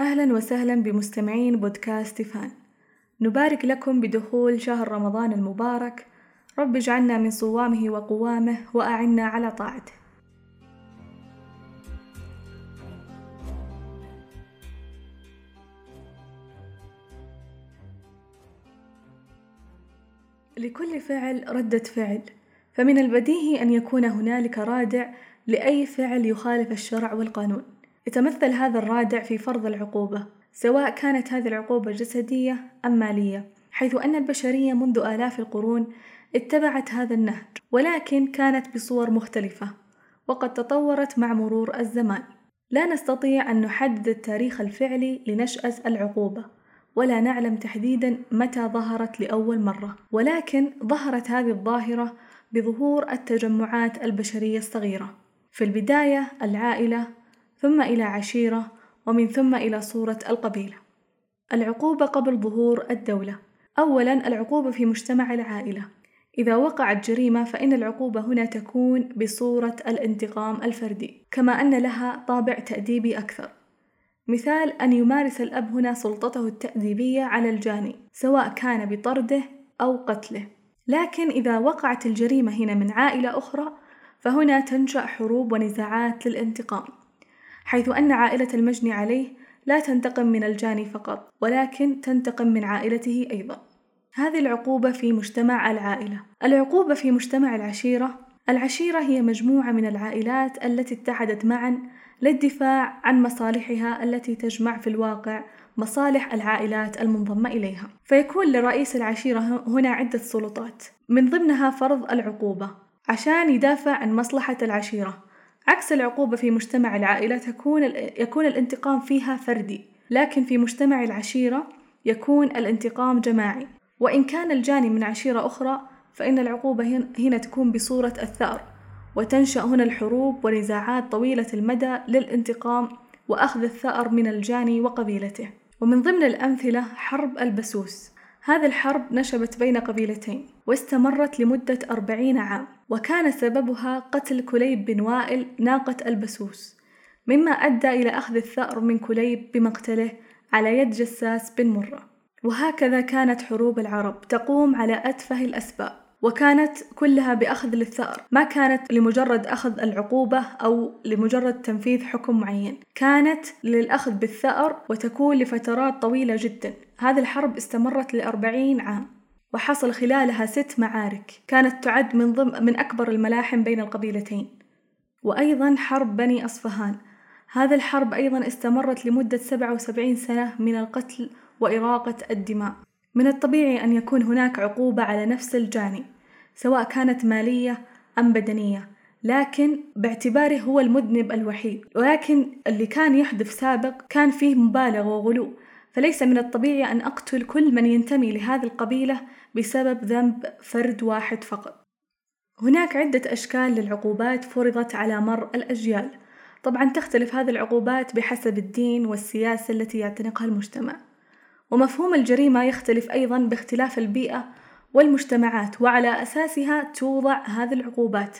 أهلا وسهلا بمستمعين بودكاست فان. نبارك لكم بدخول شهر رمضان المبارك. رب اجعلنا من صوامه وقوامه وأعنا على طاعته. لكل فعل ردة فعل. فمن البديهي أن يكون هنالك رادع لأي فعل يخالف الشرع والقانون. يتمثل هذا الرادع في فرض العقوبة سواء كانت هذه العقوبة جسدية أم مالية حيث أن البشرية منذ آلاف القرون اتبعت هذا النهج ولكن كانت بصور مختلفة وقد تطورت مع مرور الزمان. لا نستطيع أن نحدد التاريخ الفعلي لنشأة العقوبة ولا نعلم تحديدا متى ظهرت لأول مرة ولكن ظهرت هذه الظاهرة بظهور التجمعات البشرية الصغيرة. في البداية العائلة ثم إلى عشيرة ومن ثم إلى صورة القبيلة. العقوبة قبل ظهور الدولة. أولا العقوبة في مجتمع العائلة. إذا وقعت جريمة فإن العقوبة هنا تكون بصورة الانتقام الفردي كما أن لها طابع تأديبي أكثر. مثال أن يمارس الأب هنا سلطته التأديبية على الجاني سواء كان بطرده أو قتله. لكن إذا وقعت الجريمة هنا من عائلة أخرى فهنا تنشأ حروب ونزاعات للانتقام. حيث أن عائلة المجني عليه لا تنتقم من الجاني فقط ولكن تنتقم من عائلته أيضا. هذه العقوبة في مجتمع العائلة. العقوبة في مجتمع العشيرة. العشيرة هي مجموعة من العائلات التي اتحدت معا للدفاع عن مصالحها التي تجمع في الواقع مصالح العائلات المنضمة إليها. فيكون لرئيس العشيرة هنا عدة سلطات. من ضمنها فرض العقوبة. عشان يدافع عن مصلحة العشيرة عكس العقوبة في مجتمع العائلة تكون يكون الانتقام فيها فردي لكن في مجتمع العشيرة يكون الانتقام جماعي. وإن كان الجاني من عشيرة أخرى فإن العقوبة هنا تكون بصورة الثأر وتنشأ هنا الحروب ونزاعات طويلة المدى للانتقام وأخذ الثأر من الجاني وقبيلته. ومن ضمن الأمثلة حرب البسوس. هذه الحرب نشبت بين قبيلتين واستمرت لمدة أربعين عام وكان سببها قتل كليب بن وائل ناقة البسوس مما أدى إلى أخذ الثأر من كليب بمقتله على يد جساس بن مرة. وهكذا كانت حروب العرب تقوم على أتفه الأسباب. وكانت كلها بأخذ للثأر. ما كانت لمجرد أخذ العقوبة أو لمجرد تنفيذ حكم معين. كانت للأخذ بالثأر وتكون لفترات طويلة جدا. هذه الحرب استمرت لأربعين عام وحصل خلالها ست معارك. كانت تعد من ضمن من أكبر الملاحم بين القبيلتين. وأيضا حرب بني أصفهان. هذه الحرب أيضا استمرت لمدة سبعة وسبعين سنة من القتل وإراقة الدماء. من الطبيعي أن يكون هناك عقوبة على نفس الجاني. سواء كانت مالية أم بدنية لكن باعتباره هو المذنب الوحيد. ولكن اللي كان يحدث سابق كان فيه مبالغة وغلو فليس من الطبيعي أن أقتل كل من ينتمي لهذه القبيلة بسبب ذنب فرد واحد فقط. هناك عدة أشكال للعقوبات فرضت على مر الأجيال. طبعا تختلف هذه العقوبات بحسب الدين والسياسة التي يعتنقها المجتمع. ومفهوم الجريمة يختلف أيضا باختلاف البيئة والمجتمعات وعلى أساسها توضع هذه العقوبات.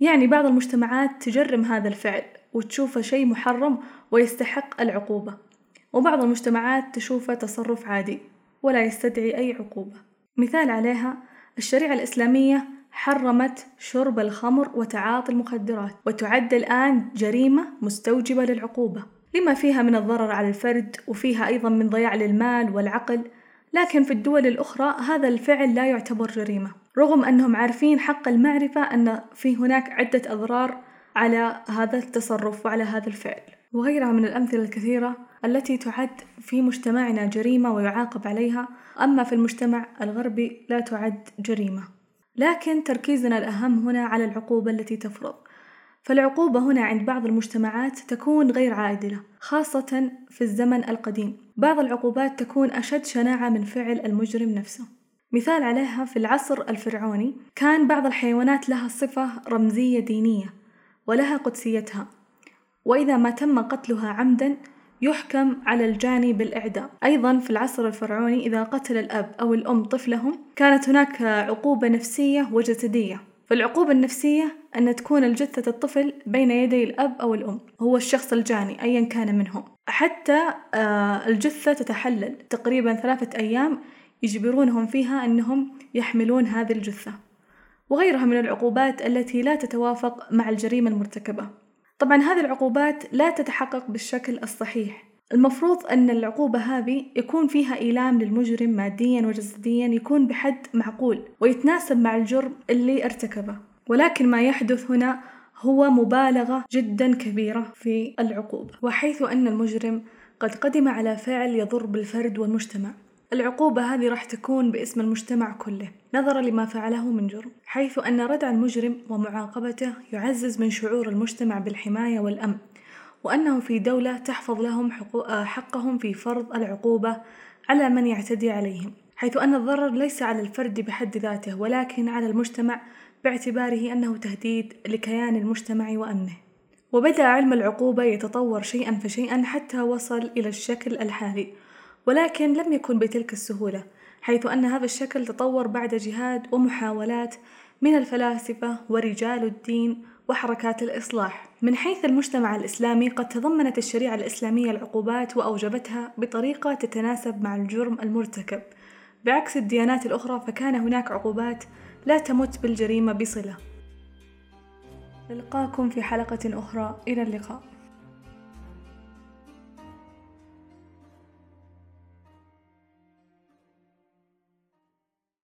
يعني بعض المجتمعات تجرم هذا الفعل وتشوفه شيء محرم ويستحق العقوبة. وبعض المجتمعات تشوفه تصرف عادي ولا يستدعي أي عقوبة. مثال عليها الشريعة الإسلامية حرمت شرب الخمر وتعاطي المخدرات وتعد الآن جريمة مستوجبة للعقوبة. لما فيها من الضرر على الفرد وفيها أيضا من ضياع للمال والعقل لكن في الدول الأخرى هذا الفعل لا يعتبر جريمة رغم أنهم عارفين حق المعرفة أن في هناك عدة أضرار على هذا التصرف وعلى هذا الفعل. وغيرها من الأمثلة الكثيرة التي تعد في مجتمعنا جريمة ويعاقب عليها أما في المجتمع الغربي لا تعد جريمة. لكن تركيزنا الأهم هنا على العقوبة التي تفرض. فالعقوبة هنا عند بعض المجتمعات تكون غير عادلة خاصة في الزمن القديم. بعض العقوبات تكون أشد شناعة من فعل المجرم نفسه. مثال عليها في العصر الفرعوني كان بعض الحيوانات لها صفة رمزية دينية ولها قدسيتها. وإذا ما تم قتلها عمدا يحكم على الجاني بالإعدام أيضا في العصر الفرعوني إذا قتل الأب أو الأم طفلهم كانت هناك عقوبة نفسية وجسدية. فالعقوبة النفسية أن تكون الجثة الطفل بين يدي الأب أو الأم هو الشخص الجاني أيا كان منهم. حتى آه، الجثة تتحلل. تقريبا ثلاثة أيام يجبرونهم فيها أنهم يحملون هذه الجثة. وغيرها من العقوبات التي لا تتوافق مع الجريمة المرتكبة. طبعا هذه العقوبات لا تتحقق بالشكل الصحيح. المفروض أن العقوبة هذه يكون فيها إيلام للمجرم ماديا وجسديا يكون بحد معقول ويتناسب مع الجرم اللي ارتكبه. ولكن ما يحدث هنا هو مبالغة جدا كبيرة في العقوبة وحيث أن المجرم قد قدم على فعل يضر بالفرد والمجتمع. العقوبة هذه راح تكون باسم المجتمع كله. نظرا لما فعله من جرم حيث أن ردع المجرم ومعاقبته يعزز من شعور المجتمع بالحماية والأمن. وأنه في دولة تحفظ لهم حقهم في فرض العقوبة على من يعتدي عليهم حيث أن الضرر ليس على الفرد بحد ذاته ولكن على المجتمع باعتباره أنه تهديد لكيان المجتمع وأمنه. وبدأ علم العقوبة يتطور شيئا فشيئا حتى وصل إلى الشكل الحالي ولكن لم يكن بتلك السهولة حيث أن هذا الشكل تطور بعد جهاد ومحاولات من الفلاسفة ورجال الدين وحركات الإصلاح من حيث المجتمع الإسلامي قد تضمنت الشريعة الإسلامية العقوبات وأوجبتها بطريقة تتناسب مع الجرم المرتكب. بعكس الديانات الأخرى فكان هناك عقوبات لا تمت بالجريمة بصلة. نلقاكم في حلقة أخرى إلى اللقاء.